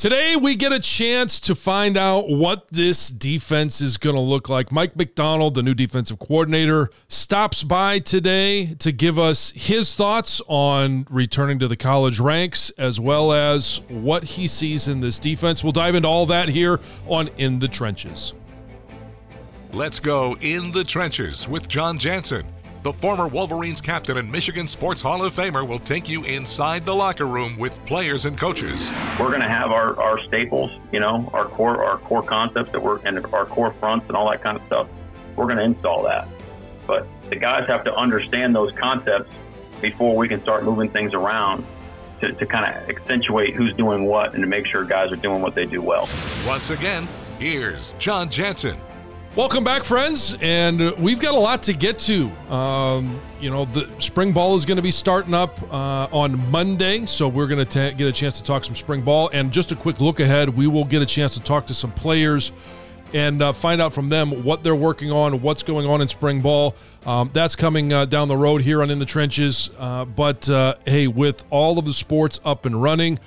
Today, we get a chance to find out what this defense is going to look like. Mike Macdonald, the new defensive coordinator, stops by today to give us his thoughts on returning to the college ranks as well as what he sees in this defense. We'll dive into all that here on In the Trenches. Let's go in the trenches with Jon Jansen. The former Wolverines captain and Michigan Sports Hall of Famer will take you inside the locker room with players and coaches. We're going to have our, our staples, you know, our core our core concepts that we're and our core fronts and all that kind of stuff. We're going to install that, but the guys have to understand those concepts before we can start moving things around to, to kind of accentuate who's doing what and to make sure guys are doing what they do well. Once again, here's Jon Jansen. Welcome back, friends, and we've got a lot to get to. Um, you know, the spring ball is going to be starting up uh, on Monday, so we're going to get a chance to talk some spring ball. And just a quick look ahead, we will get a chance to talk to some players and uh, find out from them what they're working on, what's going on in spring ball. Um, that's coming uh, down the road here on In the Trenches. Uh, but uh, hey, with all of the sports up and running,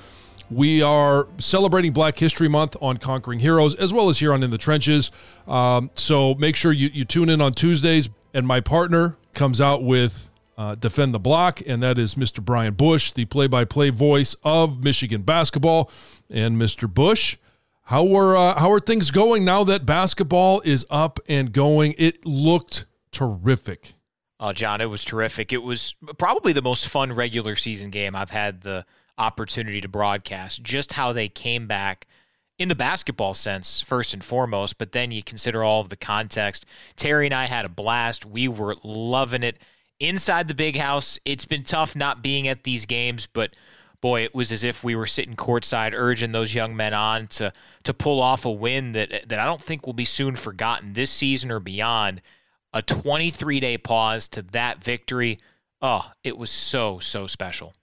we are celebrating Black History Month on Conquering Heroes as well as here on In the Trenches. Um, so make sure you, you tune in on Tuesdays. And my partner comes out with uh, Defend the Block, and that is Mr. Brian Boesch, the play by play voice of Michigan basketball. And Mr. Boesch, how are, uh, how are things going now that basketball is up and going? It looked terrific. Oh, Jon, it was terrific. It was probably the most fun regular season game I've had the opportunity to broadcast, just how they came back in the basketball sense, first and foremost, but then you consider all of the context. Terry and I had a blast. We were loving it inside the big house. It's been tough not being at these games, but boy, it was as if we were sitting courtside urging those young men on to to pull off a win that that I don't think will be soon forgotten this season or beyond. A 23 day pause to that victory. Oh, it was so, so special.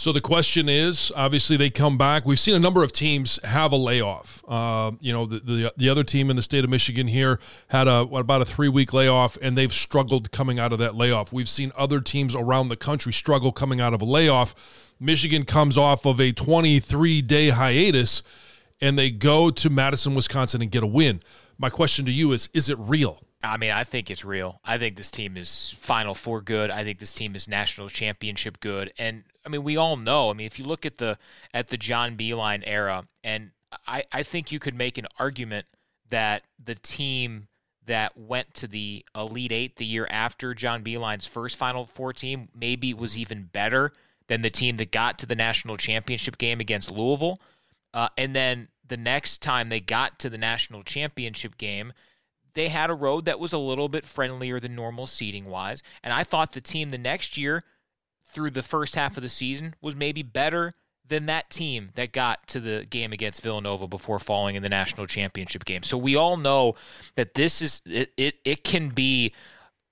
So the question is, obviously they come back. We've seen a number of teams have a layoff. Uh, you know, the, the, the other team in the state of Michigan here had a what, about a three week layoff, and they've struggled coming out of that layoff. We've seen other teams around the country struggle coming out of a layoff. Michigan comes off of a 23 day hiatus, and they go to Madison, Wisconsin, and get a win. My question to you is: Is it real? I mean, I think it's real. I think this team is Final Four good. I think this team is national championship good. And I mean, we all know. I mean, if you look at the at the John Beilein era, and I, I think you could make an argument that the team that went to the Elite Eight the year after John Beilein's first Final Four team maybe was even better than the team that got to the national championship game against Louisville. Uh, and then the next time they got to the national championship game, they had a road that was a little bit friendlier than normal seating wise. And I thought the team the next year, through the first half of the season, was maybe better than that team that got to the game against Villanova before falling in the national championship game. So we all know that this is it it, it can be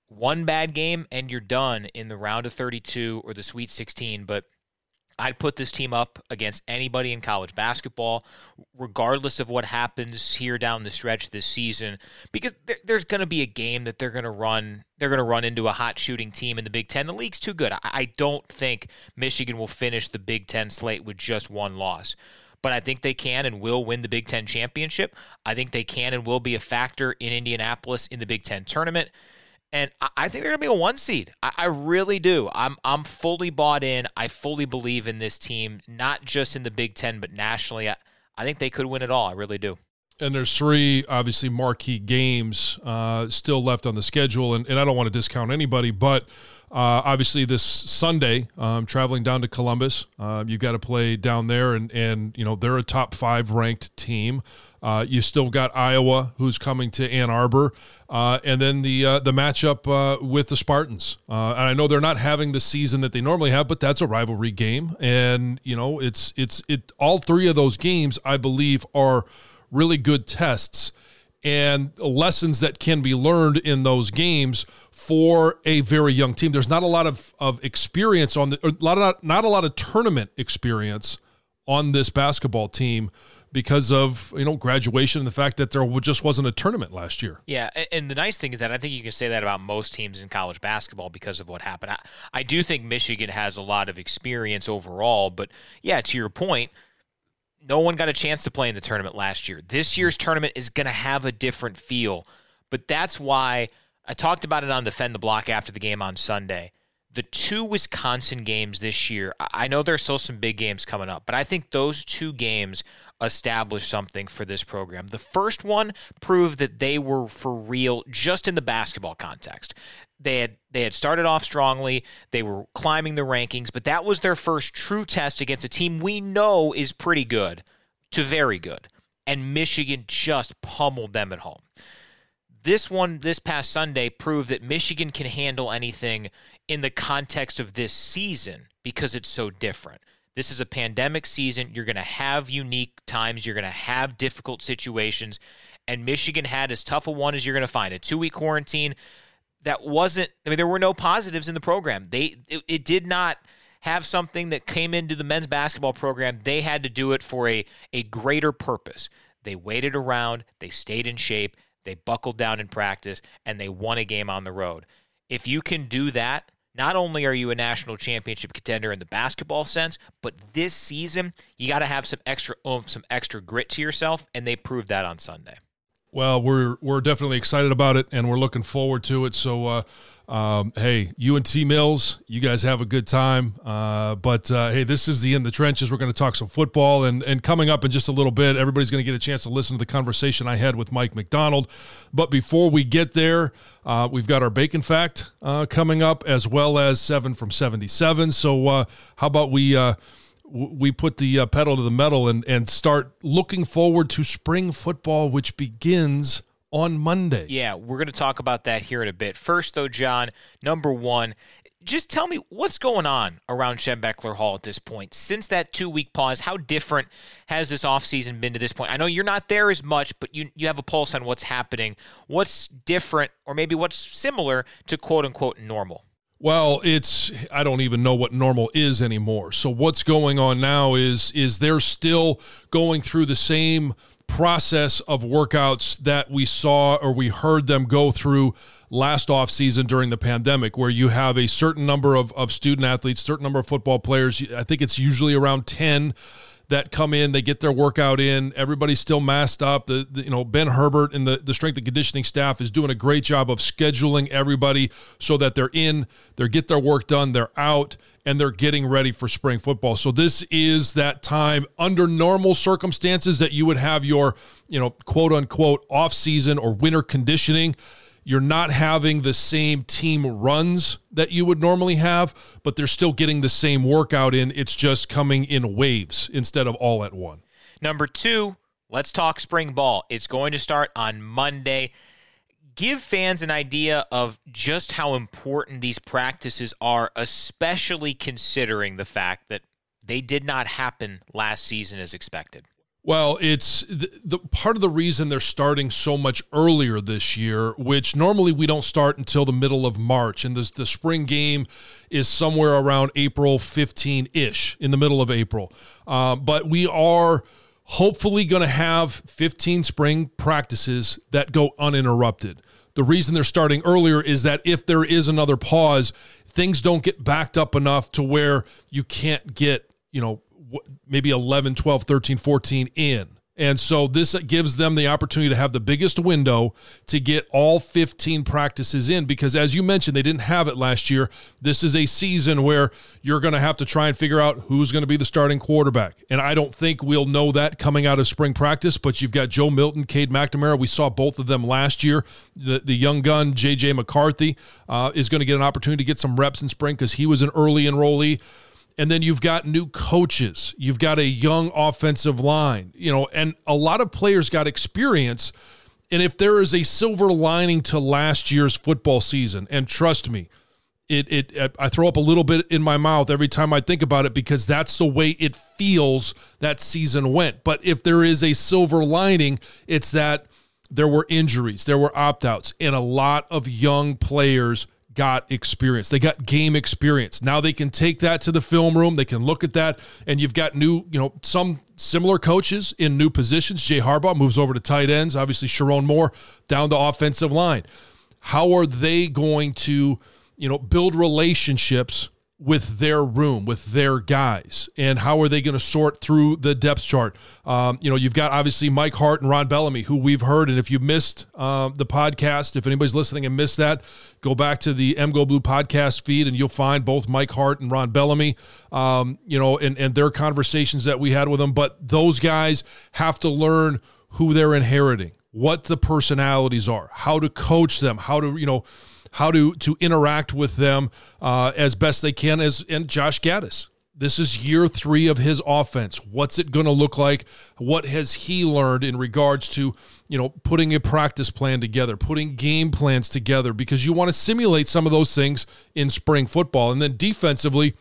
one bad game and you're done in the round of 32 or the Sweet 16, but I'd put this team up against anybody in college basketball, regardless of what happens here down the stretch this season, because there, there's going to be a game that they're going to run. They're going to run into a hot shooting team in the Big Ten. The league's too good. I, I don't think Michigan will finish the Big Ten slate with just one loss but I think they can and will win the Big Ten championship. I think they can and will be a factor in Indianapolis in the Big Ten tournament and I think they're going to be a one seed. I really do. I'm I'm fully bought in. I fully believe in this team, not just in the Big Ten, but nationally. I, I think they could win it all. I really do. And there's three obviously marquee games uh, still left on the schedule, and, and I don't want to discount anybody, but uh, obviously this Sunday, um, traveling down to Columbus, uh, you've got to play down there, and and you know they're a top five ranked team. Uh, you still got Iowa, who's coming to Ann Arbor, uh, and then the uh, the matchup uh, with the Spartans. Uh, and I know they're not having the season that they normally have, but that's a rivalry game, and you know it's it's it. All three of those games, I believe, are really good tests and lessons that can be learned in those games for a very young team. There's not a lot of, of experience on the a lot of not a lot of tournament experience on this basketball team because of you know graduation and the fact that there just wasn't a tournament last year. Yeah, and the nice thing is that I think you can say that about most teams in college basketball because of what happened. I, I do think Michigan has a lot of experience overall, but yeah, to your point, no one got a chance to play in the tournament last year. This year's tournament is going to have a different feel, but that's why I talked about it on Defend the Block after the game on Sunday the two Wisconsin games this year, I know there's still some big games coming up, but I think those two games establish something for this program. The first one proved that they were for real just in the basketball context. They had they had started off strongly, they were climbing the rankings, but that was their first true test against a team we know is pretty good to very good. And Michigan just pummeled them at home this one this past Sunday proved that Michigan can handle anything in the context of this season because it's so different. This is a pandemic season. You're going to have unique times. You're going to have difficult situations. And Michigan had as tough a one as you're going to find a two week quarantine that wasn't, I mean, there were no positives in the program. They, it, it did not have something that came into the men's basketball program. They had to do it for a, a greater purpose. They waited around, they stayed in shape, they buckled down in practice, and they won a game on the road. If you can do that, not only are you a national championship contender in the basketball sense, but this season, you got to have some extra oomph, some extra grit to yourself, and they proved that on Sunday. Well, we're we're definitely excited about it, and we're looking forward to it. So, uh, um, hey, T Mills, you guys have a good time. Uh, but uh, hey, this is the in the trenches. We're going to talk some football, and and coming up in just a little bit, everybody's going to get a chance to listen to the conversation I had with Mike Macdonald. But before we get there, uh, we've got our bacon fact uh, coming up, as well as seven from seventy-seven. So uh, how about we? Uh, we put the pedal to the metal and, and start looking forward to spring football, which begins on Monday. Yeah, we're going to talk about that here in a bit. First, though, Jon, number one, just tell me what's going on around Schembechler Hall at this point. Since that two week pause, how different has this offseason been to this point? I know you're not there as much, but you, you have a pulse on what's happening. What's different, or maybe what's similar to quote unquote normal? Well, it's I don't even know what normal is anymore. So what's going on now is is they're still going through the same process of workouts that we saw or we heard them go through last off season during the pandemic where you have a certain number of, of student athletes certain number of football players i think it's usually around 10 that come in, they get their workout in. Everybody's still masked up. The, the, you know Ben Herbert and the the strength and conditioning staff is doing a great job of scheduling everybody so that they're in, they get their work done, they're out, and they're getting ready for spring football. So this is that time under normal circumstances that you would have your you know quote unquote off season or winter conditioning. You're not having the same team runs that you would normally have, but they're still getting the same workout in. It's just coming in waves instead of all at one. Number two, let's talk spring ball. It's going to start on Monday. give fans an idea of just how important these practices are, especially considering the fact that they did not happen last season as expected? Well, it's the, the, part of the reason they're starting so much earlier this year, which normally we don't start until the middle of March, and the, the spring game is somewhere around April 15 ish, in the middle of April. Uh, but we are hopefully going to have 15 spring practices that go uninterrupted. The reason they're starting earlier is that if there is another pause, things don't get backed up enough to where you can't get, you know, maybe 11, 12, 13, 14 in. And so this gives them the opportunity to have the biggest window to get all 15 practices in because, as you mentioned, they didn't have it last year. This is a season where you're going to have to try and figure out who's going to be the starting quarterback. And I don't think we'll know that coming out of spring practice, but you've got Joe Milton, Cade McNamara. We saw both of them last year. The, the young gun, J.J. McCarthy, uh, is going to get an opportunity to get some reps in spring because he was an early enrollee and then you've got new coaches you've got a young offensive line you know and a lot of players got experience and if there is a silver lining to last year's football season and trust me it, it I throw up a little bit in my mouth every time I think about it because that's the way it feels that season went. But if there is a silver lining, it's that there were injuries, there were opt outs, and a lot of young players got experience. They got game experience. Now they can take that to the film room. They can look at that, and you've got new, you know, some similar coaches in new positions. Jay Harbaugh moves over to tight ends. Obviously, Sherrone Moore down the offensive line. How are they going to, you know, build relationships with their room, with their guys, and how are they going to sort through the depth chart? Um, you know, you've got obviously Mike Hart and Ron Bellamy, who we've heard, and if you missed uh, the podcast, if anybody's listening and missed that, go back to the MGoBlue podcast feed, and you'll find both Mike Hart and Ron Bellamy. Um, you know, and and their conversations that we had with them. But those guys have to learn who they're inheriting, what the personalities are, how to coach them, how to you know how to to interact with them uh, as best they can. As and Josh Gattis, this is year three of his offense. What's it going to look like? What has he learned in regards to you know putting a practice plan together, putting game plans together? Because you want to simulate some of those things in spring football, and then defensively,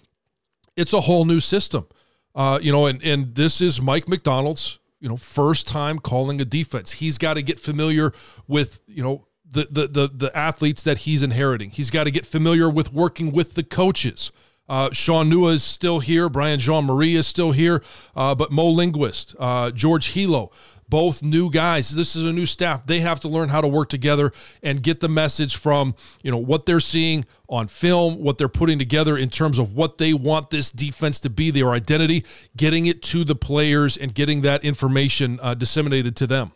it's a whole new system. Uh, you know, and and this is Mike Macdonald's, you know first time calling a defense. He's got to get familiar with you know the, the the the athletes that he's inheriting. He's got to get familiar with working with the coaches. Uh, Shaun Nua is still here. Brian Jean-Mary is still here. Uh, but Mo Linguist, uh, George Helow, both new guys. This is a new staff. They have to learn how to work together and get the message from you know what they're seeing on film, what they're putting together in terms of what they want this defense to be, their identity, getting it to the players and getting that information uh, disseminated to them.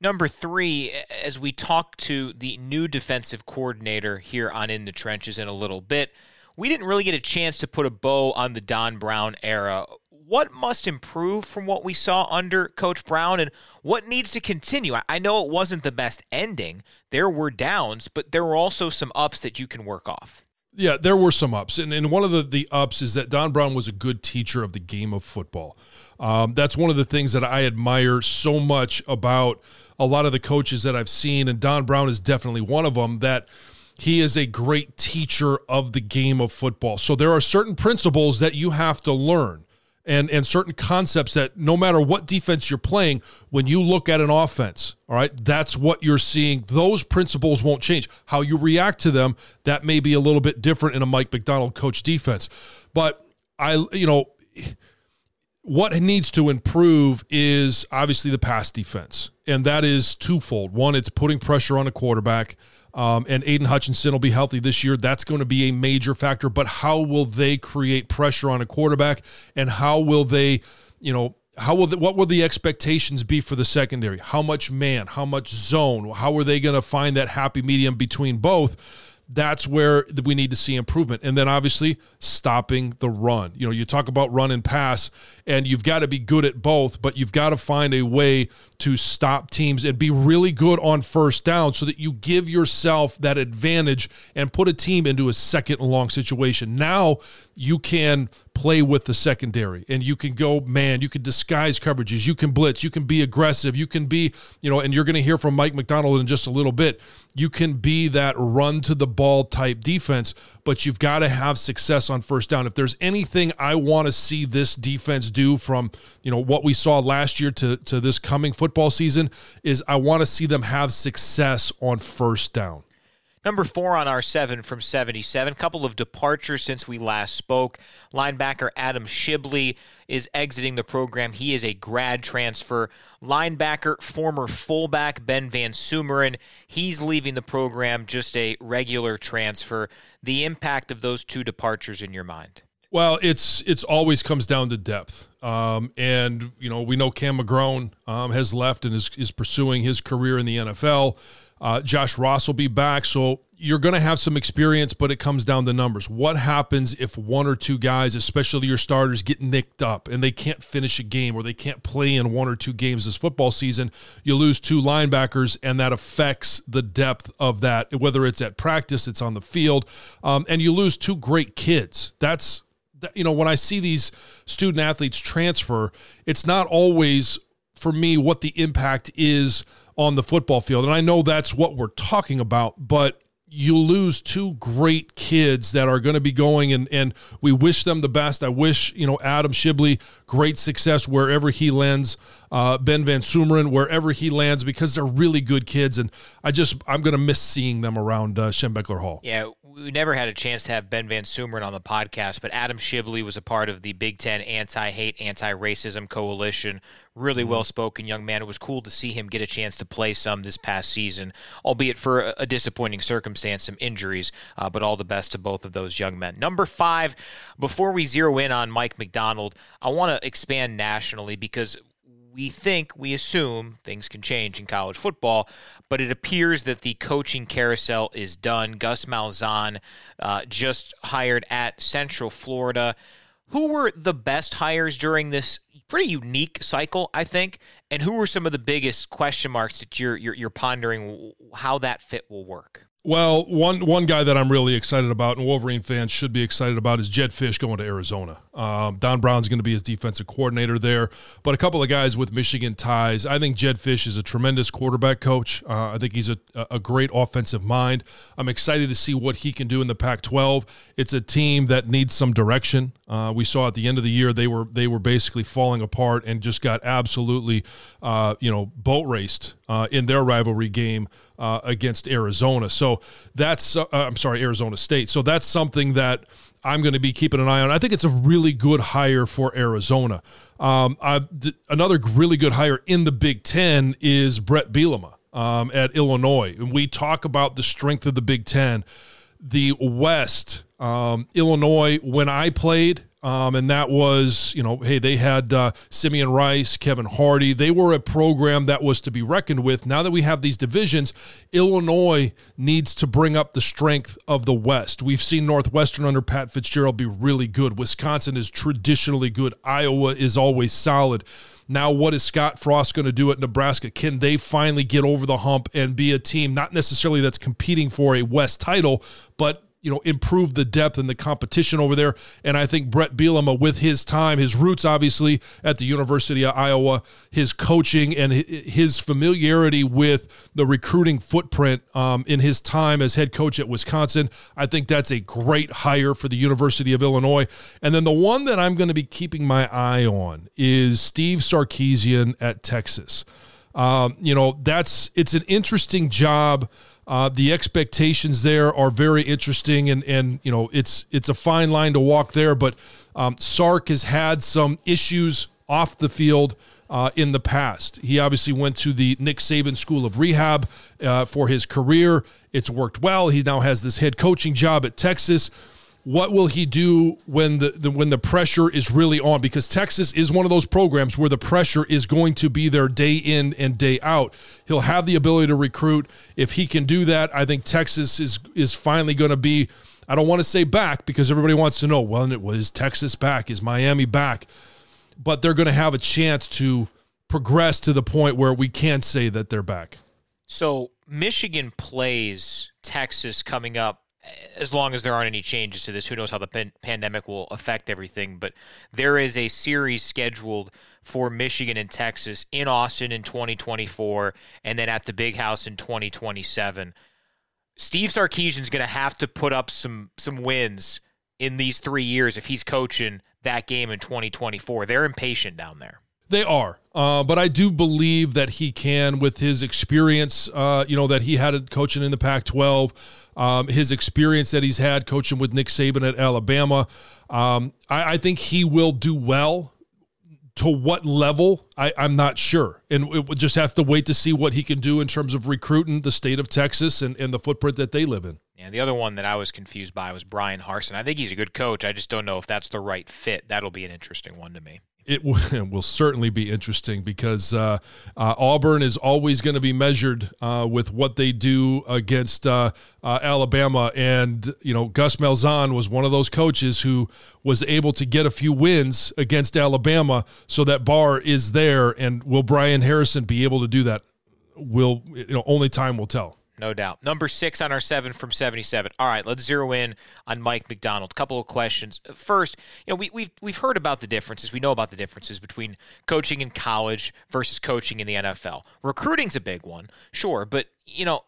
Number three, as we talk to the new defensive coordinator here on In the Trenches in a little bit, we didn't really get a chance to put a bow on the Don Brown era. What must improve from what we saw under Coach Brown, and what needs to continue? I know it wasn't the best ending. There were downs, but there were also some ups that you can work off. Yeah, there were some ups. And, and one of the, the ups is that Don Brown was a good teacher of the game of football. Um, that's one of the things that I admire so much about a lot of the coaches that I've seen, and Don Brown is definitely one of them, that he is a great teacher of the game of football. So there are certain principles that you have to learn and and certain concepts that no matter what defense you're playing, when you look at an offense, all right, that's what you're seeing. Those principles won't change. How you react to them, that may be a little bit different in a Mike Macdonald coach defense. But I, you know, what needs to improve is obviously the pass defense, and that is twofold. One, it's putting pressure on a quarterback, um, and Aidan Hutchinson will be healthy this year. That's going to be a major factor. But how will they create pressure on a quarterback, and how will they, you know, how will the, what will the expectations be for the secondary? How much man? How much zone? How are they going to find that happy medium between both? That's where we need to see improvement. And then obviously stopping the run. You know, you talk about run and pass, and you've got to be good at both, but you've got to find a way to stop teams and be really good on first down so that you give yourself that advantage and put a team into a second and long situation. Now you can play with the secondary. And you can go man you can disguise coverages. You can blitz. You can be aggressive. You can be you know and you're going to hear from mike macdonald in just a little bit. You can be that run to the ball type defense but you've got to have success on first down. If there's anything i want to see this defense do from you know what we saw last year to to this coming football season is i want to see them have success on first down Number four on our seven from 77. Couple of departures since we last spoke. Linebacker Adam Shibley is exiting the program. He is a grad transfer. Linebacker, former fullback Ben Van Sumeren, he's leaving the program, just a regular transfer. The impact of those two departures in your mind? Well, it's it's always comes down to depth, um, and you know we know Cam McGrone um, has left and is is pursuing his career in the NFL. Uh, Josh Ross will be back. So you're going to have some experience, but it comes down to numbers. What happens if one or two guys, especially your starters, get nicked up and they can't finish a game or they can't play in one or two games this football season? You lose two linebackers, and that affects the depth of that, whether it's at practice, it's on the field, um, and you lose two great kids. That's you know when I see these student athletes transfer, it's not always for me what the impact is on the football field. And I know that's what we're talking about, but you lose two great kids that are going to be going and and we wish them the best. I wish, you know, Adam Shibley great success wherever he lands. Uh, ben Van Sumeren wherever he lands because they're really good kids and I just I'm going to miss seeing them around uh, Schembechler Hall. Yeah, we never had a chance to have Ben Van Sumeren on the podcast, but Adam Shibley was a part of the Big Ten anti-hate, anti-racism coalition. Really mm-hmm. well-spoken young man. It was cool to see him get a chance to play some this past season, albeit for a, disappointing circumstance, some injuries. Uh, but all the best to both of those young men. Number five. Before we zero in on Mike Macdonald, I want to expand nationally because we think, we assume things can change in college football, but it appears that the coaching carousel is done. Gus Malzahn uh, just hired at Central Florida. Who were the best hires during this pretty unique cycle, I think, and who were some of the biggest question marks that you're, you're, you're pondering how that fit will work? Well, one one guy that I'm really excited about, and Wolverine fans should be excited about, is Jedd Fisch going to Arizona. Um, Don Brown's going to be his defensive coordinator there, but a couple of guys with Michigan ties. I think Jedd Fisch is a tremendous quarterback coach. Uh, I think he's a, a great offensive mind. I'm excited to see what he can do in the Pac-12. It's a team that needs some direction. Uh, we saw at the end of the year they were they were basically falling apart and just got absolutely, uh, you know, boat raced uh, in their rivalry game uh, against Arizona. So that's, uh, I'm sorry, Arizona State. So that's something that I'm going to be keeping an eye on. I think it's a really good hire for Arizona. Um, another really good hire in the Big Ten is Bret Bielema um, at Illinois. And we talk about the strength of the Big Ten. The West, um, Illinois, when I played, um, and that was, you know, hey, they had uh, Simeon Rice, Kevin Hardy. They were a program that was to be reckoned with. Now that we have these divisions, Illinois needs to bring up the strength of the West. We've seen Northwestern under Pat Fitzgerald be really good. Wisconsin is traditionally good. Iowa is always solid. Now, what is Scott Frost going to do at Nebraska? Can they finally get over the hump and be a team, not necessarily that's competing for a West title, but you know improve the depth and the competition over there. And I think Bret Bielema, with his time, his roots obviously at the University of Iowa, his coaching and his familiarity with the recruiting footprint um, in his time as head coach at Wisconsin, I think that's a great hire for the University of Illinois. And then the one that I'm going to be keeping my eye on is Steve Sarkisian at Texas. Um, you know, that's it's an interesting job. Uh, the expectations there are very interesting, and and you know it's it's a fine line to walk there. But um, Sark has had some issues off the field uh, in the past. He obviously went to the Nick Saban School of Rehab uh, for his career. It's worked well. He now has this head coaching job at Texas. What will he do when the, the, when the pressure is really on? Because Texas is one of those programs where the pressure is going to be there day in and day out. He'll have the ability to recruit. If he can do that I think Texas is is finally going to be I don't want to say back because everybody wants to know well is Texas back? Is Miami back? But they're going to have a chance to progress to the point where we can't say that they're back. So Michigan plays Texas coming up as long as there aren't any changes to this, who knows how the pan- pandemic will affect everything. But there is a series scheduled for Michigan and Texas in Austin in 2024, and then at the Big House in 2027. Steve Sarkisian's going to have to put up some some wins in these three years if he's coaching that game in 2024. They're impatient down there. They are, uh, but I do believe that he can with his experience. Uh, you know that he had coaching in the Pac-12, um, his experience that he's had coaching with Nick Saban at Alabama. Um, I, I, think he will do well. To what level, I, am not sure, and we will just have to wait to see what he can do in terms of recruiting the state of Texas and, and the footprint that they live in. And the other one that I was confused by was Bryan Harsin. I think he's a good coach. I just don't know if that's the right fit. That'll be an interesting one to me it w- will certainly be interesting because uh, uh, Auburn is always going to be measured uh, with what they do against uh, uh, Alabama. And, you know, Gus Malzahn was one of those coaches who was able to get a few wins against Alabama so that bar is there. And will Brian Harrison be able to do that? Will, you know, only time will tell. No doubt. Number six on our seven from 77. All right, let's zero in on Mike Macdonald. Couple of questions. First, you know, we, we've, we've heard about the differences. We know about the differences between coaching in college versus coaching in the NFL. Recruiting's a big one, sure, but, you know,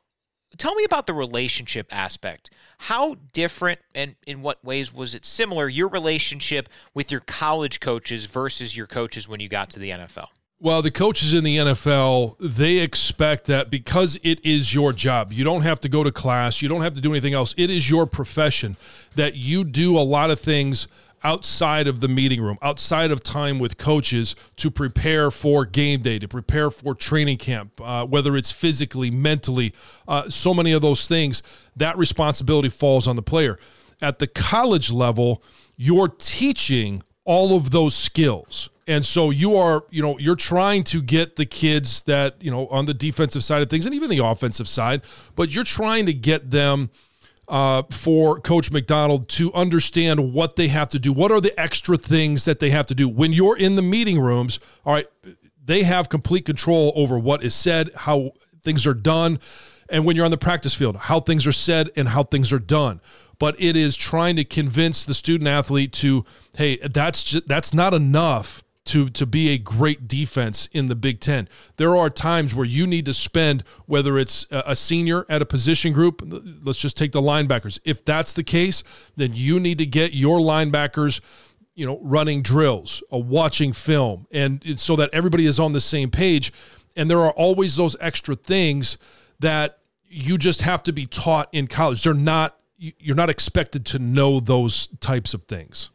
tell me about the relationship aspect. How different and in what ways was it similar, your relationship with your college coaches versus your coaches when you got to the NFL? Well, the coaches in the NFL, they expect that because it is your job, you don't have to go to class, you don't have to do anything else. It is your profession that you do a lot of things outside of the meeting room, outside of time with coaches to prepare for game day, to prepare for training camp, uh, whether it's physically, mentally, uh, so many of those things, that responsibility falls on the player. At the college level, you're teaching all of those skills and so you are, you know, you're trying to get the kids that, you know, on the defensive side of things and even the offensive side, but you're trying to get them uh, for Coach Macdonald to understand what they have to do. What are the extra things that they have to do? When you're in the meeting rooms, all right, they have complete control over what is said, how things are done, and when you're on the practice field, how things are said and how things are done but it is trying to convince the student athlete to hey that's just, that's not enough to to be a great defense in the Big Ten. There are times where you need to spend, whether it's a senior at a position group, let's just take the linebackers. If that's the case, then you need to get your linebackers you know running drills uh, watching film and so that everybody is on the same page and there are always those extra things that you just have to be taught in college they're not you're not expected to know those types of things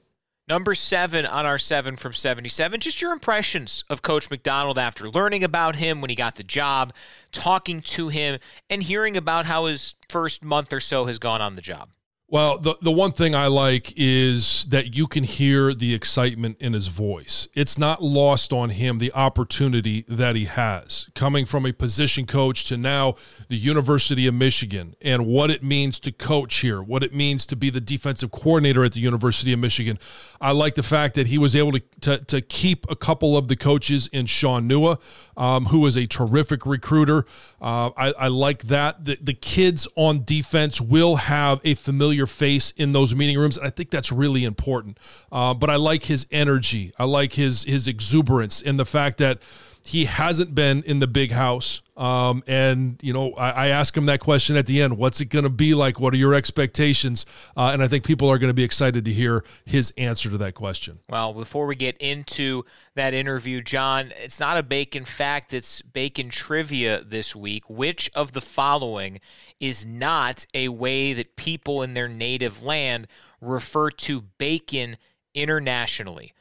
Number seven on our seven from 77, just your impressions of Coach Macdonald after learning about him when he got the job, talking to him, and hearing about how his first month or so has gone on the job. Well, the, the one thing I like is that you can hear the excitement in his voice. It's not lost on him the opportunity that he has coming from a position coach to now the University of Michigan and what it means to coach here, what it means to be the defensive coordinator at the University of Michigan. I like the fact that he was able to, to, to keep a couple of the coaches in Shaun Nua, um, who is a terrific recruiter. Uh, I, I like that. The, the kids on defense will have a familiar your face in those meeting rooms. And I think that's really important. Uh, but I like his energy. I like his his exuberance and the fact that he hasn't been in the big house. Um, and, you know, I, I ask him that question at the end what's it going to be like? What are your expectations? Uh, and I think people are going to be excited to hear his answer to that question. Well, before we get into that interview, Jon, it's not a bacon fact, it's bacon trivia this week. Which of the following is not a way that people in their native land refer to bacon internationally?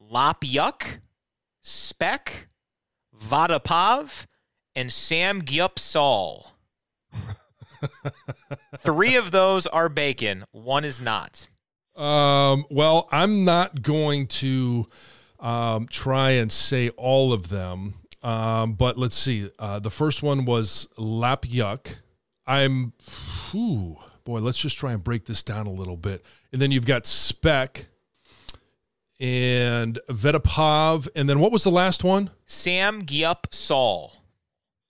Lop yuck? Speck? Vadapav, and Sam Gyupsal. Three of those are bacon. One is not. Um, well, I'm not going to um, try and say all of them, um, but let's see. Uh, the first one was Lap Yuck. I'm, whew, boy, let's just try and break this down a little bit. And then you've got Speck and Vetapov. And then what was the last one? Sam Gyup Saul.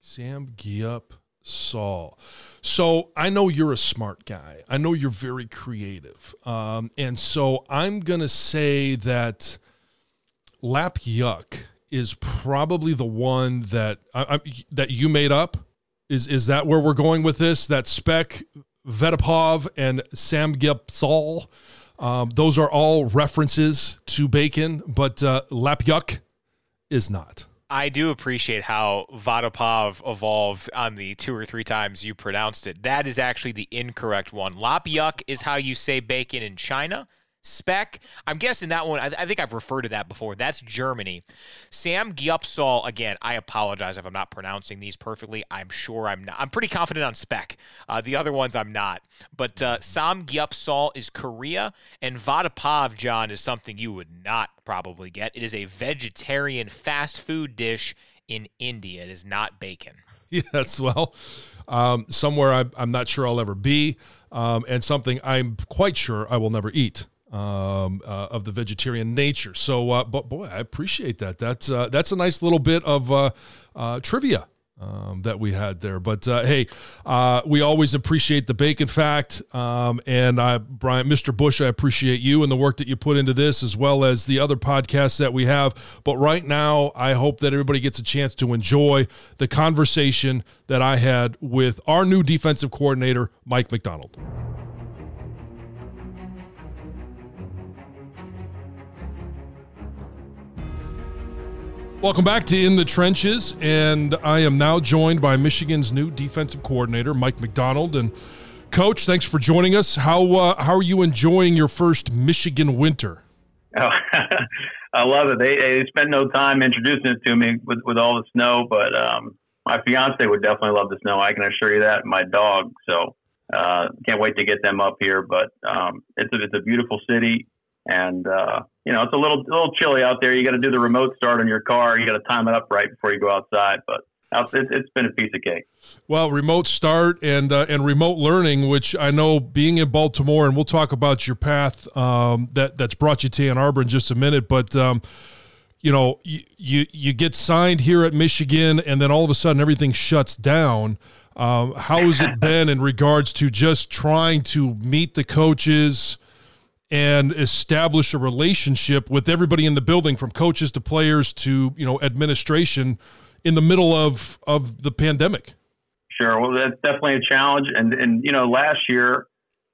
Sam Gyup Saul. So I know you're a smart guy. I know you're very creative. Um, and so I'm going to say that Lap Yuck is probably the one that I, I, that you made up. Is is that where we're going with this? That Speck, Vetapov, and Sam Gipsal. Um, those are all references to bacon, but uh, Lap Yuck is not. I do appreciate how Vodopov evolved on the two or three times you pronounced it. That is actually the incorrect one. Lapyuk is how you say bacon in China. Speck, I'm guessing that one, I, I, think I've referred to that before. That's Germany. Sam Gyupsal, again, I apologize if I'm not pronouncing these perfectly. I'm sure I'm not. I'm pretty confident on Speck. Uh, the other ones I'm not. But uh, Sam Gyupsal is Korea, and Vodopov, Jon, is something you would not probably get. It is a vegetarian fast food dish in India. It is not bacon. Yes, well, um, somewhere I'm, I'm, not sure I'll ever be, um, and something I'm quite sure I will never eat um, uh, of the vegetarian nature. So, uh, but boy, I appreciate that. That's uh, that's a nice little bit of uh, uh, trivia. Um, that we had there, but uh, hey, we always appreciate the bacon fact. Um, and I, Brian, Mr. Boesch, I appreciate you and the work that you put into this, as well as the other podcasts that we have. But right now, I hope that everybody gets a chance to enjoy the conversation that I had with our new defensive coordinator, Mike Macdonald. Welcome back to In the Trenches, and I am now joined by Michigan's new defensive coordinator, Mike Macdonald. And Coach, thanks for joining us. How uh, how are you enjoying your first Michigan winter? Oh, I love it. They, they spent no time introducing it to me with, with all the snow, but um, my fiance would definitely love the snow. I can assure you that. My dog, so uh, can't wait to get them up here. But um, it's a, it's a beautiful city, and uh, you know, it's a little a little chilly out there. You got to do the remote start on your car. You got to time it up right before you go outside. But it's been a piece of cake. Well, remote start and uh, and remote learning, which I know being in Baltimore, and we'll talk about your path um, that that's brought you to Ann Arbor in just a minute. But um, you know, you, you you get signed here at Michigan, and then all of a sudden everything shuts down. Um, how has it been in regards to just trying to meet the coaches? And establish a relationship with everybody in the building from coaches to players to you know administration in the middle of of the pandemic. Sure. Well that's definitely a challenge. And and you know last year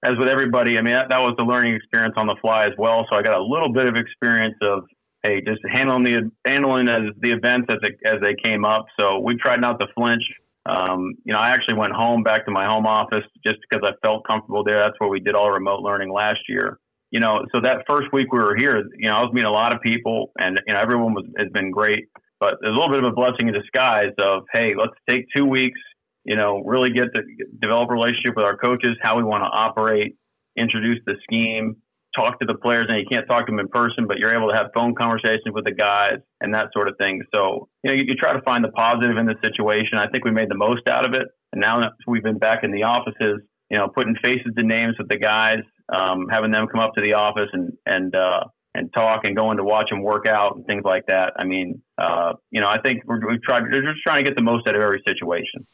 as with everybody i mean that, that was the learning experience on the fly as well. So i got a little bit of experience of hey just handling the handling as the events as, it, as they came up. So we tried not to flinch. Um, you know, I actually went home back to my home office just because I felt comfortable there. That's where we did all remote learning last year you know, so that first week we were here, you know, I was meeting a lot of people, and you know, everyone was has been great. But there's a little bit of a blessing in disguise of, hey, let's take two weeks, you know, really get to develop a relationship with our coaches, how we want to operate, introduce the scheme, talk to the players, and you can't talk to them in person, but you're able to have phone conversations with the guys and that sort of thing. So, you know, you, you try to find the positive in the situation. I think we made the most out of it. And now that we've been back in the offices, you know, putting faces to names with the guys, um, having them come up to the office and and uh, and talk and going to watch them work out and things like that. I mean, uh, you know, I think we're, we've tried. We're just trying to get the most out of every situation.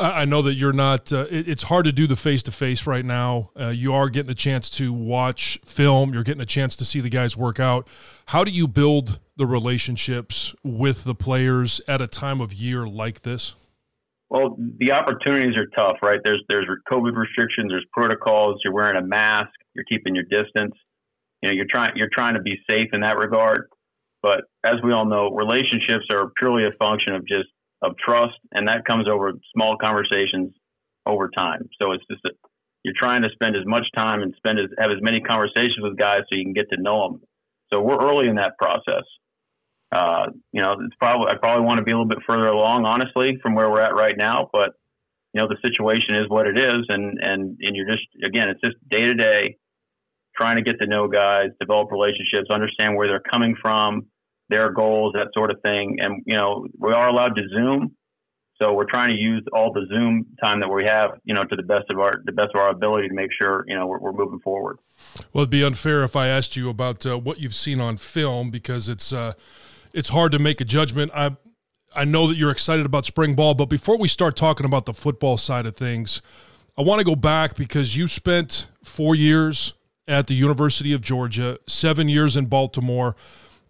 I know that you're not. Uh, it's hard to do the face to face right now. Uh, you are getting a chance to watch film. You're getting a chance to see the guys work out. How do you build the relationships with the players at a time of year like this? Well, the opportunities are tough, right? There's there's COVID restrictions, there's protocols. You're wearing a mask, you're keeping your distance. You know, you're trying you're trying to be safe in that regard. But as we all know, relationships are purely a function of just of trust, and that comes over small conversations over time. So it's just that you're trying to spend as much time and spend as have as many conversations with guys so you can get to know them. So we're early in that process uh, you know, it's probably I probably want to be a little bit further along, honestly, from where we're at right now. But you know, the situation is what it is, and and and you're just again, it's just day to day trying to get to know guys, develop relationships, understand where they're coming from, their goals, that sort of thing. And you know, we are allowed to Zoom, so we're trying to use all the Zoom time that we have, you know, to the best of our the best of our ability to make sure you know we're, we're moving forward. Well, it'd be unfair if I asked you about uh, what you've seen on film because it's uh, it's hard to make a judgment. I I know that you're excited about spring ball, but before we start talking about the football side of things, I want to go back because you spent four years at the University of Georgia, seven years in Baltimore.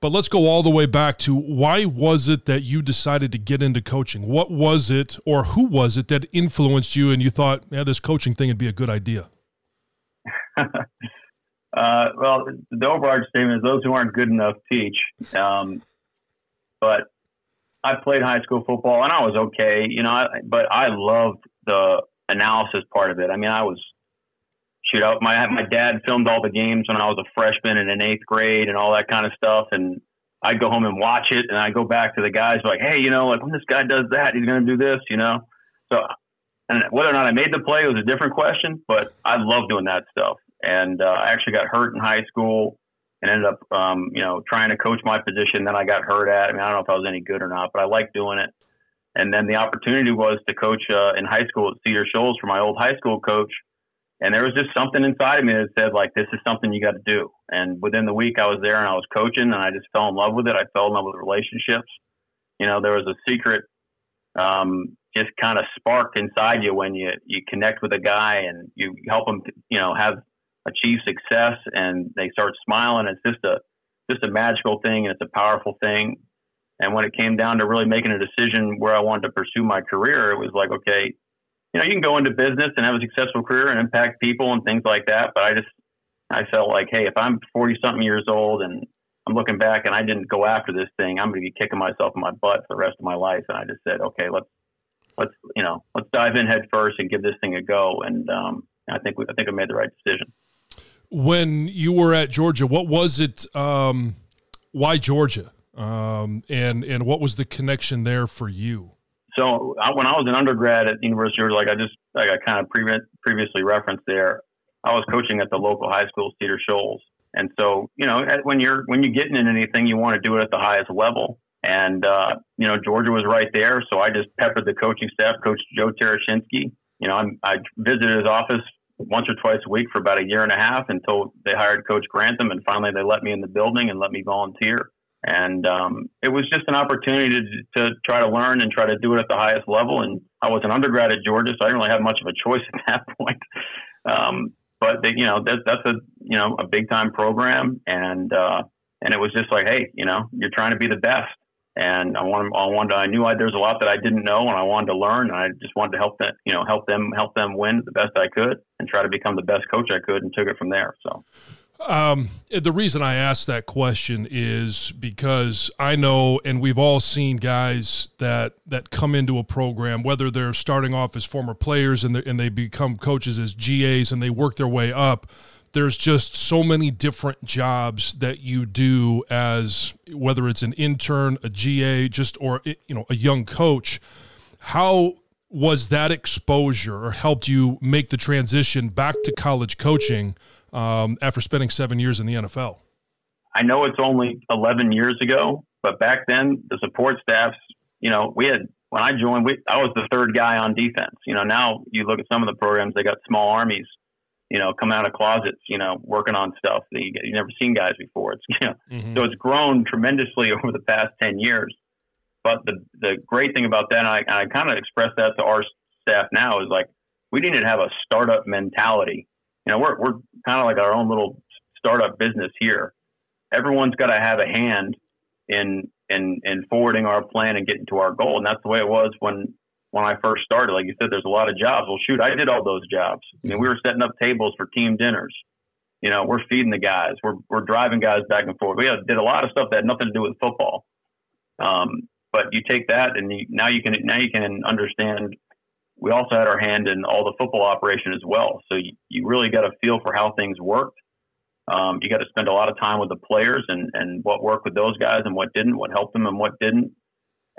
But let's go all the way back to why was it that you decided to get into coaching? What was it, or who was it that influenced you, and you thought, yeah, this coaching thing would be a good idea? uh, well, the overarching statement is those who aren't good enough teach. Um, but I played high school football, and I was okay, you know. I, but I loved the analysis part of it. I mean, I was shoot out. My my dad filmed all the games when I was a freshman and in eighth grade and all that kind of stuff. And I'd go home and watch it, and I'd go back to the guys like, hey, you know, like when this guy does that, he's going to do this, you know. So, and whether or not I made the play was a different question, but I love doing that stuff. And uh, I actually got hurt in high school and ended up, um, you know, trying to coach my position Then I got hurt at. I mean, I don't know if I was any good or not, but I liked doing it. And then the opportunity was to coach uh, in high school at Cedar Shoals for my old high school coach and there was just something inside of me that said like this is something you got to do and within the week i was there and i was coaching and i just fell in love with it i fell in love with relationships you know there was a secret um, just kind of spark inside you when you you connect with a guy and you help him, you know have achieve success and they start smiling it's just a just a magical thing and it's a powerful thing and when it came down to really making a decision where i wanted to pursue my career it was like okay you know, you can go into business and have a successful career and impact people and things like that. But I just, I felt like, hey, if I'm 40 something years old and I'm looking back and I didn't go after this thing, I'm going to be kicking myself in my butt for the rest of my life. And I just said, okay, let's, let's, you know, let's dive in head first and give this thing a go. And um, I think, we, I think I made the right decision. When you were at Georgia, what was it? Um, why Georgia? Um, and, and what was the connection there for you? So I, when I was an undergrad at the University of Georgia, like I just like I kind of pre- previously referenced there, I was coaching at the local high school, Cedar Shoals, and so you know when you're when you're getting in anything, you want to do it at the highest level. And uh, you know Georgia was right there, so I just peppered the coaching staff, Coach Joe Tereshinski. You know I'm, I visited his office once or twice a week for about a year and a half until they hired Coach Grantham, and finally they let me in the building and let me volunteer. And um, it was just an opportunity to, to try to learn and try to do it at the highest level. And I was an undergrad at Georgia, so I didn't really have much of a choice at that point. Um, but they, you know, that, that's a you know a big time program, and uh, and it was just like, hey, you know, you're trying to be the best, and I wanted, I wanted, I knew I, there's a lot that I didn't know, and I wanted to learn, and I just wanted to help that, you know, help them, help them win the best I could, and try to become the best coach I could, and took it from there. So. Um, the reason I asked that question is because I know, and we've all seen guys that that come into a program, whether they're starting off as former players and and they become coaches as GAs and they work their way up. There's just so many different jobs that you do as whether it's an intern, a GA, just or you know a young coach. How was that exposure or helped you make the transition back to college coaching? um, after spending seven years in the NFL? I know it's only 11 years ago, but back then the support staffs, you know, we had when I joined, we, I was the third guy on defense. You know, now you look at some of the programs, they got small armies, you know, coming out of closets, you know, working on stuff that you, have never seen guys before. It's, you know, mm-hmm. so it's grown tremendously over the past 10 years. But the, the great thing about that, and I, I kind of express that to our staff now, is like we need to have a startup mentality you know, we're, we're kind of like our own little startup business here. Everyone's got to have a hand in, in, in forwarding our plan and getting to our goal. And that's the way it was when, when I first started. Like you said, there's a lot of jobs. Well, shoot, I did all those jobs. I mean, we were setting up tables for team dinners. You know, we're feeding the guys. We're, we're driving guys back and forth. We did a lot of stuff that had nothing to do with football. Um, but you take that and you, now you can now you can understand we also had our hand in all the football operation as well. So you, you really got a feel for how things worked. Um, you got to spend a lot of time with the players and, and what worked with those guys and what didn't, what helped them and what didn't.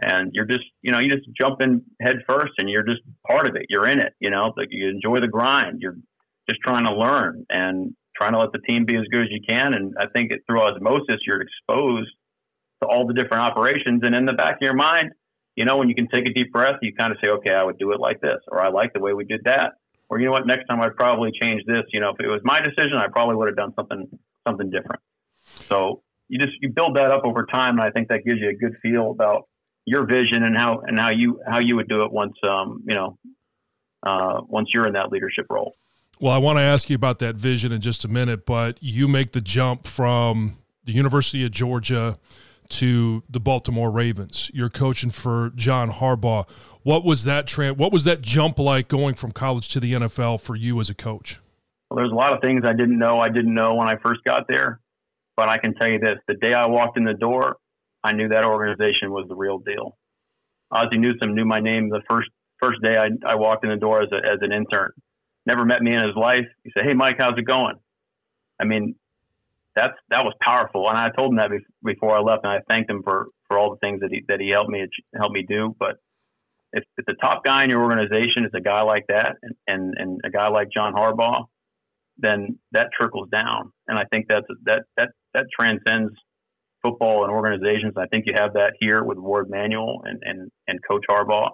And you're just, you know, you just jump in head first and you're just part of it. You're in it, you know, like you enjoy the grind. You're just trying to learn and trying to let the team be as good as you can. And I think it, through osmosis, you're exposed to all the different operations. And in the back of your mind, you know, when you can take a deep breath, you kind of say, okay, I would do it like this, or I like the way we did that, or you know what, next time I'd probably change this. You know, if it was my decision, I probably would have done something something different. So you just you build that up over time, and I think that gives you a good feel about your vision and how and how you how you would do it once um, you know uh, once you're in that leadership role. Well, I want to ask you about that vision in just a minute, but you make the jump from the University of Georgia to the Baltimore Ravens. You're coaching for John Harbaugh. What was that tra- what was that jump like going from college to the NFL for you as a coach? Well, there's a lot of things I didn't know I didn't know when I first got there, but I can tell you this, the day I walked in the door, I knew that organization was the real deal. Ozzie Newsome knew my name the first first day I, I walked in the door as, a, as an intern. Never met me in his life. He said, "Hey, Mike, how's it going?" I mean, that's that was powerful, and I told him that before I left, and I thanked him for for all the things that he that he helped me helped me do. But if, if the top guy in your organization is a guy like that, and, and and a guy like John Harbaugh, then that trickles down, and I think that's that that that transcends football and organizations. I think you have that here with Warde Manuel and and and Coach Harbaugh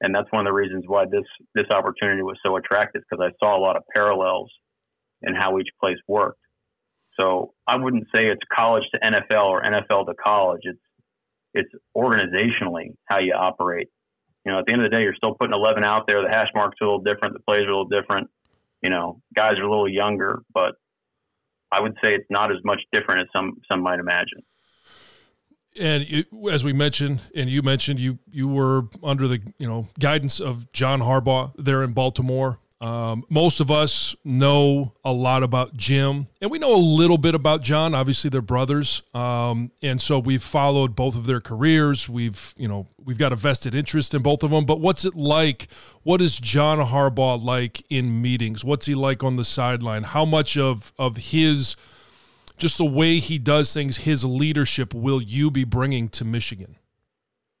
and that's one of the reasons why this this opportunity was so attractive because I saw a lot of parallels in how each place worked. So I wouldn't say it's college to NFL or NFL to college. It's it's organizationally how you operate. You know, at the end of the day, you're still putting 11 out there. The hash marks are a little different. The plays are a little different. You know, guys are a little younger, but I would say it's not as much different as some some might imagine and it, as we mentioned, and you mentioned, you you were under the you know guidance of John Harbaugh there in Baltimore. Um, most of us know a lot about Jim, and we know a little bit about John. Obviously, they're brothers, um, and so we've followed both of their careers. We've you know we've got a vested interest in both of them. But what's it like? What is John Harbaugh like in meetings? What's he like on the sideline? How much of of his just the way he does things, his leadership, will you be bringing to Michigan?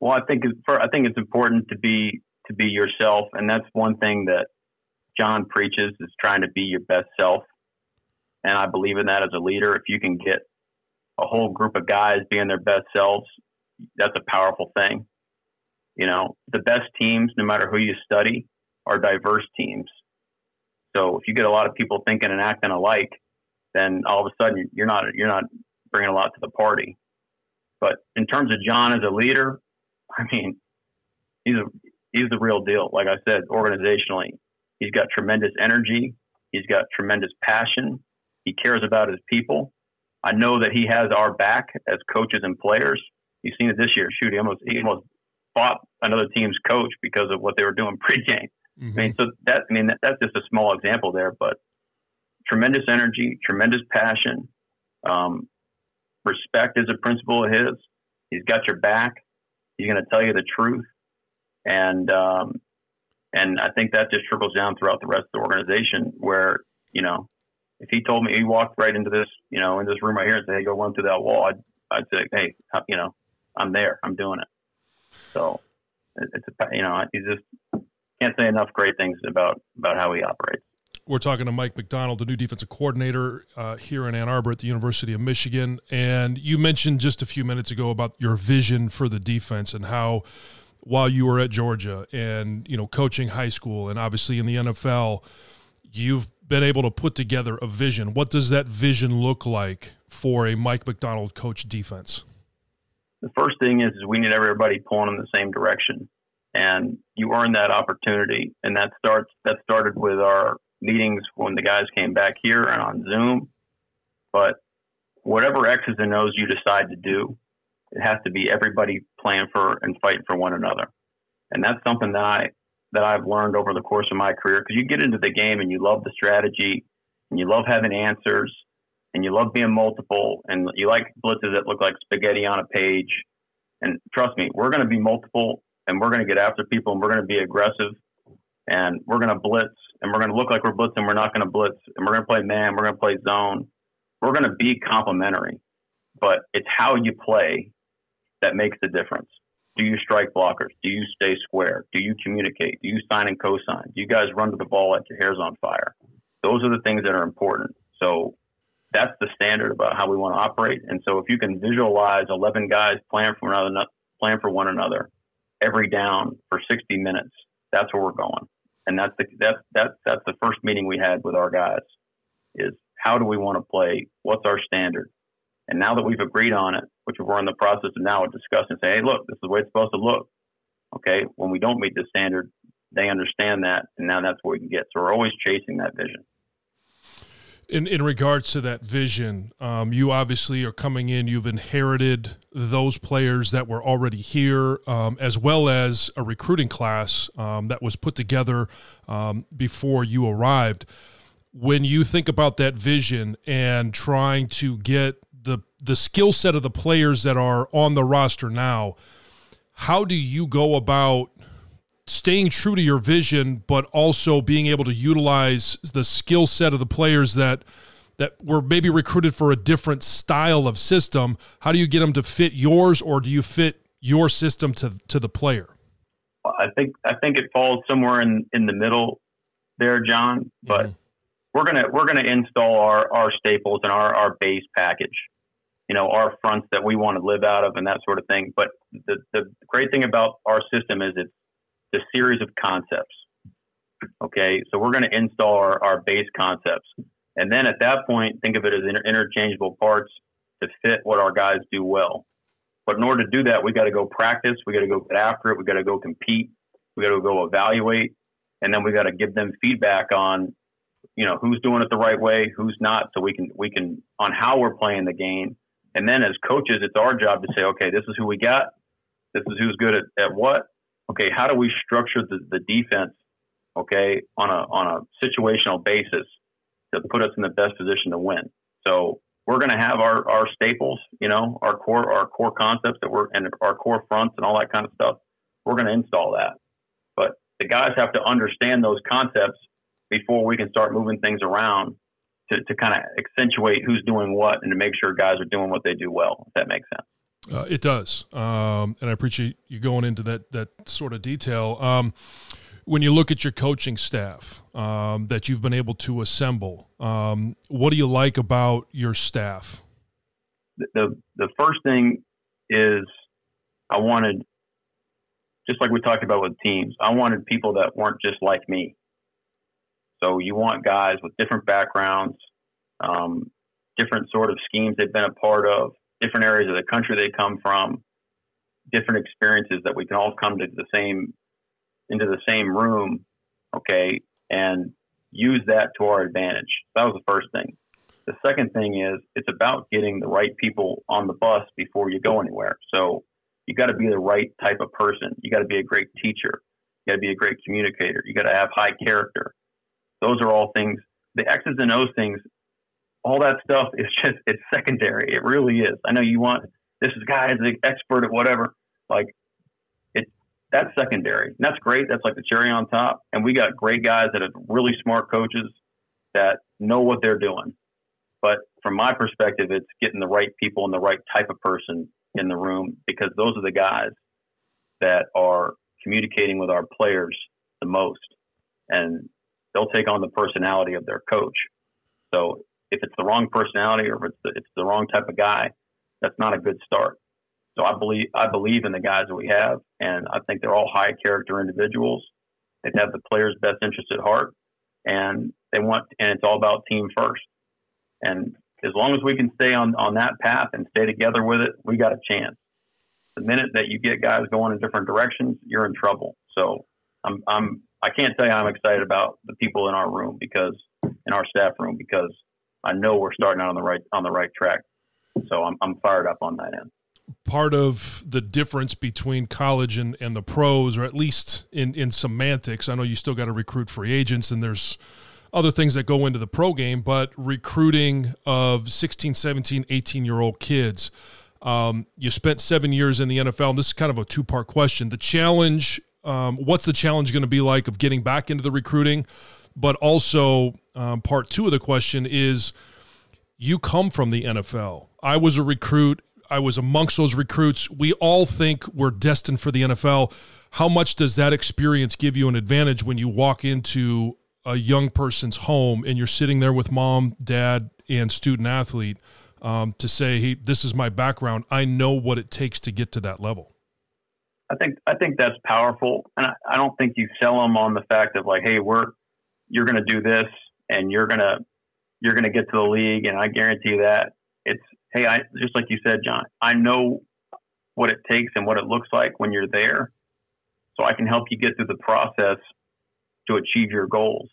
Well, I think for, I think it's important to be to be yourself, and that's one thing that John preaches is trying to be your best self. And I believe in that as a leader. If you can get a whole group of guys being their best selves, that's a powerful thing. You know, the best teams, no matter who you study, are diverse teams. So if you get a lot of people thinking and acting alike, then all of a sudden you're not you're not bringing a lot to the party. But in terms of John as a leader, I mean, he's a, he's the real deal. Like I said, organizationally, he's got tremendous energy. He's got tremendous passion. He cares about his people. I know that he has our back as coaches and players. You've seen it this year. Shoot, he almost he almost fought another team's coach because of what they were doing pregame. Mm-hmm. I mean, so that I mean that, that's just a small example there, but tremendous energy, tremendous passion. Um, respect is a principle of his. He's got your back. He's going to tell you the truth, and um, and I think that just trickles down throughout the rest of the organization. Where you know, if he told me he walked right into this, you know, in this room right here and said, "Hey, go run through that wall," I'd I'd say, "Hey, you know, I'm there. I'm doing it." So it's a you know, he's just can't say enough great things about about how he operates. We're talking to Mike Macdonald, the new defensive coordinator uh, here in Ann Arbor at the University of Michigan. And you mentioned just a few minutes ago about your vision for the defense and how while you were at Georgia and, you know, coaching high school and obviously in the NFL, you've been able to put together a vision. What does that vision look like for a Mike Macdonald coach defense? The first thing is, is we need everybody pulling in the same direction and you earn that opportunity and that starts that started with our meetings when the guys came back here and on Zoom. But whatever X's and O's you decide to do, it has to be everybody playing for and fighting for one another. And that's something that I that I've learned over the course of my career because you get into the game and you love the strategy and you love having answers and you love being multiple and you like blitzes that look like spaghetti on a page. And trust me, we're going to be multiple and we're going to get after people and we're going to be aggressive and we're going to blitz and we're going to look like we're blitzing. We're not going to blitz, and we're going to play man. We're going to play zone. We're going to be complementary, but it's how you play that makes the difference. Do you strike blockers? Do you stay square? Do you communicate? Do you sign and cosign? Do you guys run to the ball like your hair's on fire? Those are the things that are important. So that's the standard about how we want to operate. And so if you can visualize 11 guys playing for another, playing for one another every down for 60 minutes, that's where we're going. And that's the that's that's that's the first meeting we had with our guys is how do we want to play? What's our standard? And now that we've agreed on it, which we're in the process of now discussing, say, hey, look, this is the way it's supposed to look. Okay, when we don't meet the standard, they understand that, and now that's what we can get. So we're always chasing that vision. In in regards to that vision, um, you obviously are coming in. You've inherited those players that were already here, um, as well as a recruiting class um, that was put together um, before you arrived. When you think about that vision and trying to get the the skill set of the players that are on the roster now, how do you go about staying true to your vision, but also being able to utilize the skill set of the players that that were maybe recruited for a different style of system. How do you get them to fit yours, or do you fit your system to to the player? I think I think it falls somewhere in in the middle there, Jon. But mm-hmm. we're gonna we're gonna install our our staples and our our base package. You know, our fronts that we want to live out of and that sort of thing. But the the great thing about our system is it's the series of concepts. Okay, so we're going to install our, our base concepts. And then at that point, think of it as inter- interchangeable parts to fit what our guys do well. But in order to do that, we got to go practice. We got to go get after it. We got to go compete. We got to go evaluate, and then we got to give them feedback on, you know, who's doing it the right way, who's not, so we can we can on how we're playing the game. And then as coaches, it's our job to say, okay, this is who we got. This is who's good at, at what, okay, how do we structure the, the defense, okay, on a on a situational basis to put us in the best position to win? So we're going to have our, our staples, you know, our core our core concepts that we're and our core fronts and all that kind of stuff. We're going to install that, but the guys have to understand those concepts before we can start moving things around to, to kind of accentuate who's doing what and to make sure guys are doing what they do well. If that makes sense. Uh, it does, um, and I appreciate you going into that that sort of detail. Um, when you look at your coaching staff um, that you've been able to assemble, um, what do you like about your staff? The the first thing is I wanted, just like we talked about with teams, I wanted people that weren't just like me. So you want guys with different backgrounds, um, different sort of schemes they've been a part of, different areas of the country they come from, different experiences that we can all come to the same into the same room, okay, and use that to our advantage. That was the first thing. The second thing is it's about getting the right people on the bus before you go anywhere. So you got to be the right type of person. You got to be a great teacher. You got to be a great communicator. You got to have high character. Those are all things. The X's and O's things all that stuff is just it's secondary. It really is. I know you want this guy is an expert at whatever. Like it that's secondary. And that's great. That's like the cherry on top. And we got great guys that are really smart coaches that know what they're doing. But from my perspective, it's getting the right people and the right type of person in the room because those are the guys that are communicating with our players the most. And they'll take on the personality of their coach. So if it's the wrong personality or if it's the, it's the wrong type of guy, that's not a good start. So I believe I believe in the guys that we have, and I think they're all high character individuals. They have the player's best interest at heart, and they want and it's all about team first. And as long as we can stay on on that path and stay together with it, we got a chance. The minute that you get guys going in different directions, you're in trouble. So I'm I'm I can't tell you I'm excited about the people in our room because in our staff room because I know we're starting out on the right on the right track. So I'm I'm fired up on that end. Part of the difference between college and, and the pros, or at least in, in semantics, I know you still got to recruit free agents and there's other things that go into the pro game, but recruiting of 16, 17, 18 year old kids. Um, you spent seven years in the NFL, and this is kind of a two part question. The challenge, um, what's the challenge going to be like of getting back into the recruiting? But also, um, part two of the question is you come from the NFL. I was a recruit. I was amongst those recruits. We all think we're destined for the NFL. How much does that experience give you an advantage when you walk into a young person's home and you're sitting there with mom, dad, and student athlete um, to say, "Hey, this is my background. I know what it takes to get to that level." I think I think that's powerful, and I, I don't think you sell them on the fact of like, "Hey, we're you're going to do this, and you're going to you're going to get to the league, and I guarantee that." It's hey, I just like you said, Jon. I know what it takes and what it looks like when you're there, so I can help you get through the process to achieve your goals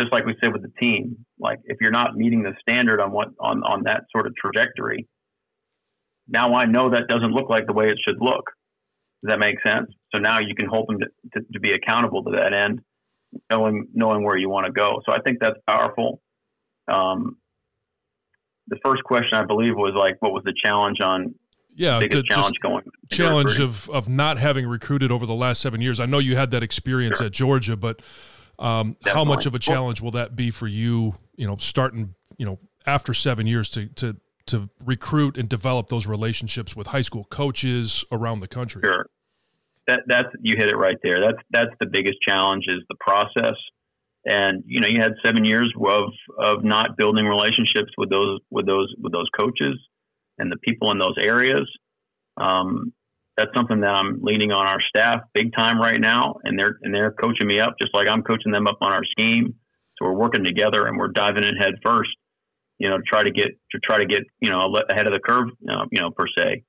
just like we said with the team, like if you're not meeting the standard on what on on that sort of trajectory, now I know that doesn't look like the way it should look. Does that make sense? So now you can hold them to, to, to be accountable to that end, knowing knowing where you want to go. So I think that's powerful. Um, the first question I believe was like, what was the challenge on yeah, biggest challenge going challenge of of not having recruited over the last seven years. I know you had that experience sure. at Georgia, but um, how much of a challenge will that be for you? You know, starting you know after seven years to to to recruit and develop those relationships with high school coaches around the country. Sure, that that's you hit it right there. That's that's the biggest challenge is the process. And you know, you had seven years of of not building relationships with those with those with those coaches and the people in those areas. Um, that's something that I'm leaning on our staff big time right now, and they're and they're coaching me up just like I'm coaching them up on our scheme. So we're working together and we're diving in head first, you know, to try to get to try to get you know ahead of the curve, you know, per se.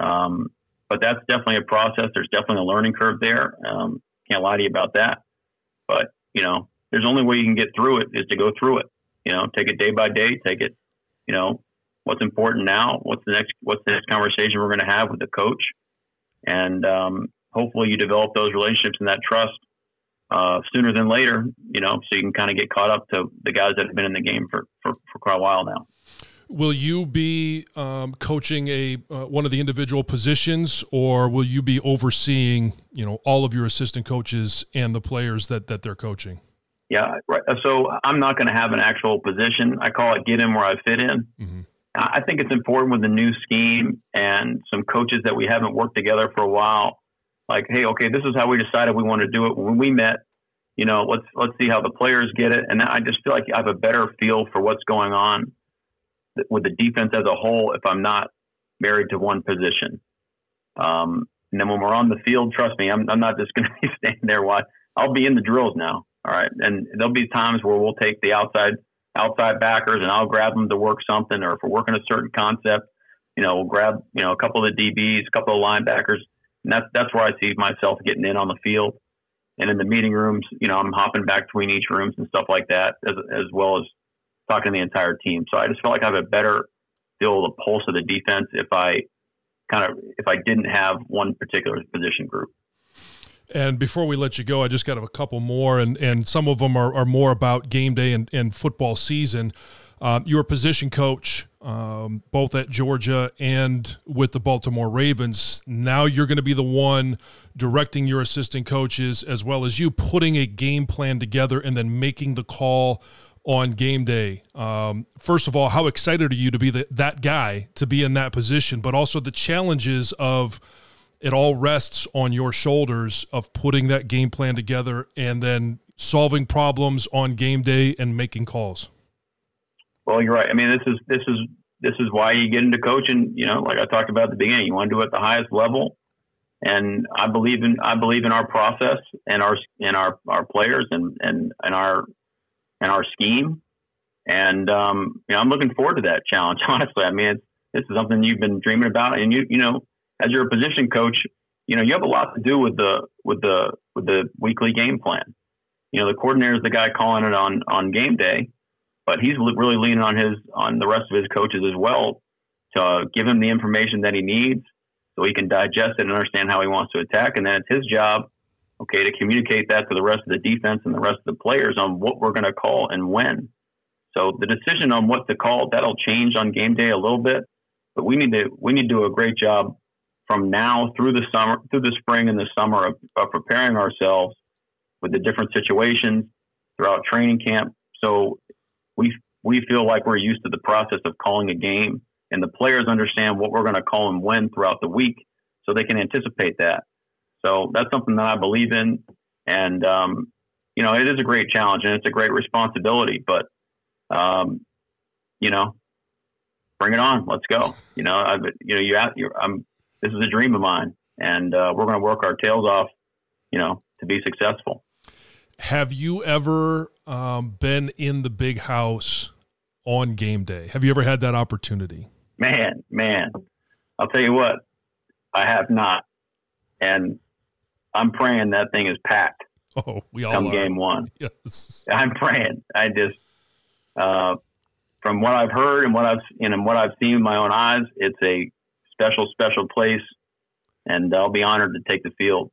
Um, but that's definitely a process. There's definitely a learning curve there. Um, can't lie to you about that. But you know, there's only way you can get through it is to go through it. You know, take it day by day. Take it, you know, what's important now. What's the next? What's the next conversation we're going to have with the coach? and um, hopefully you develop those relationships and that trust uh, sooner than later. You know, so you can kind of get caught up to the guys that have been in the game for for, for quite a while now. Will you be um, coaching a uh, one of the individual positions, or will you be overseeing you know all of your assistant coaches and the players that that they're coaching? Yeah, right. So I'm not going to have an actual position. I call it get in where I fit in. Mm-hmm. I think it's important with the new scheme and some coaches that we haven't worked together for a while. Like, hey, okay, this is how we decided we want to do it when we met. You know, let's let's see how the players get it, and I just feel like I have a better feel for what's going on with the defense as a whole if I'm not married to one position. Um, and then when we're on the field, trust me, I'm, I'm not just going to be standing there. Watch. I'll be in the drills now. All right, and there'll be times where we'll take the outside outside backers and I'll grab them to work something, or if we're working a certain concept, you know, we'll grab you know a couple of the DBs, a couple of linebackers, and that's that's where I see myself getting in on the field. And in the meeting rooms, you know, I'm hopping back between each rooms and stuff like that, as as well as talking to the entire team. So I just felt like I have a better feel of the pulse of the defense if I kind of if I didn't have one particular position group. And before we let you go, I just got a couple more, and, and some of them are, are more about game day and, and football season. Uh, you were position coach um, both at Georgia and with the Baltimore Ravens. Now you're going to be the one directing your assistant coaches as well as you putting a game plan together and then making the call on game day. Um, first of all, how excited are you to be the, that guy to be in that position, but also the challenges of – it all rests on your shoulders of putting that game plan together and then solving problems on game day and making calls. Well, you're right. I mean, this is this is this is why you get into coaching. You know, like I talked about at the beginning, you want to do it at the highest level. And I believe in I believe in our process and our and our our players and and and our and our scheme. And um, you know, I'm looking forward to that challenge. Honestly, I mean, this is something you've been dreaming about, and you you know, as you're a position coach, you know, you have a lot to do with the with the with the weekly game plan. You know, the coordinator is the guy calling it on on game day, but he's really leaning on his on the rest of his coaches as well to give him the information that he needs so he can digest it and understand how he wants to attack. And then it's his job, okay, to communicate that to the rest of the defense and the rest of the players on what we're going to call and when. So the decision on what to call that'll change on game day a little bit, but we need to we need to do a great job from now through the summer, through the spring and the summer of, of preparing ourselves with the different situations throughout training camp. So we we feel like we're used to the process of calling a game, and the players understand what we're going to call and when throughout the week, so they can anticipate that. So that's something that I believe in, and um, you know it is a great challenge and it's a great responsibility. But um, you know, bring it on. Let's go. You know, I, you know, you, you I'm, this is a dream of mine and uh, we're going to work our tails off, you know, to be successful. Have you ever um, been in the big house on game day? Have you ever had that opportunity? Man, man, I'll tell you what, I have not, and I'm praying that thing is packed. Oh, we all come are. game one. Yes, I'm praying. I just, uh, from what I've heard and what I've and what I've seen with my own eyes, it's a special, special place and I'll be honored to take the field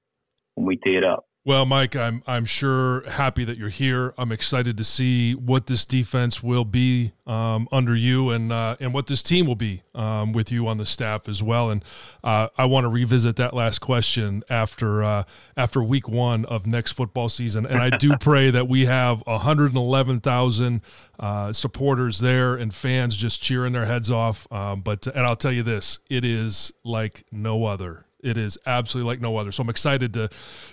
when we tee it up. Well, Mike, I'm I'm sure happy that you're here. I'm excited to see what this defense will be um, under you, and uh, and what this team will be um, with you on the staff as well. And uh, I want to revisit that last question after uh, after week one of next football season. And I do pray that we have 111,000 uh, supporters there and fans just cheering their heads off. Um, but and I'll tell you this, it is like no other it is absolutely like no other. So I'm excited to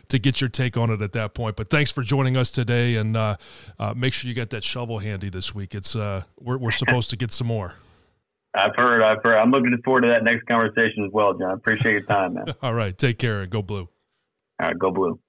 to get your take on it at that point. But thanks for joining us today, and uh, uh, make sure you get that shovel handy this week. It's uh, we're we're supposed to get some more. I've heard. I've heard. I'm looking forward to that next conversation as well, Jon. Appreciate your time, man. All right, take care. And go blue. All right, go blue.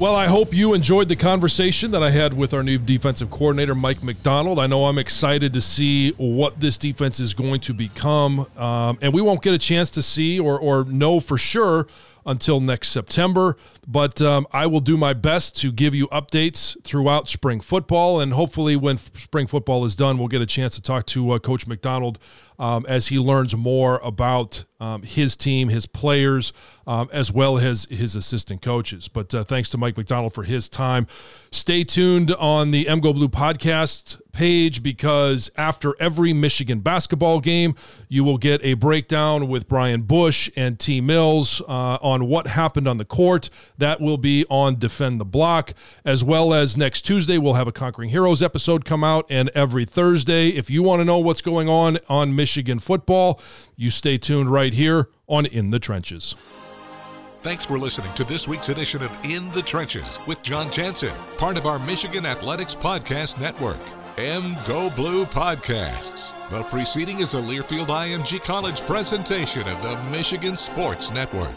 Well, I hope you enjoyed the conversation that I had with our new defensive coordinator, Mike Macdonald. I know I'm excited to see what this defense is going to become. Um, and we won't get a chance to see or, or know for sure until next September. But um, I will do my best to give you updates throughout spring football. And hopefully, when spring football is done, we'll get a chance to talk to uh, Coach Macdonald um, as he learns more about um, his team, his players, um, as well as his assistant coaches. But uh, thanks to Mike Macdonald for his time. Stay tuned on the MGoBlue podcast page because after every Michigan basketball game, you will get a breakdown with Brian Boesch and T. Mills uh, on what happened on the court. That will be on Defend the Block, as well as next Tuesday, we'll have a Conquering Heroes episode come out, and every Thursday. If you want to know what's going on on Michigan football, you stay tuned right here on In the Trenches. Thanks for listening to this week's edition of In the Trenches with Jon Jansen, part of our Michigan Athletics Podcast Network. M Go Blue Podcasts. The preceding is a Learfield IMG College presentation of the Michigan Sports Network.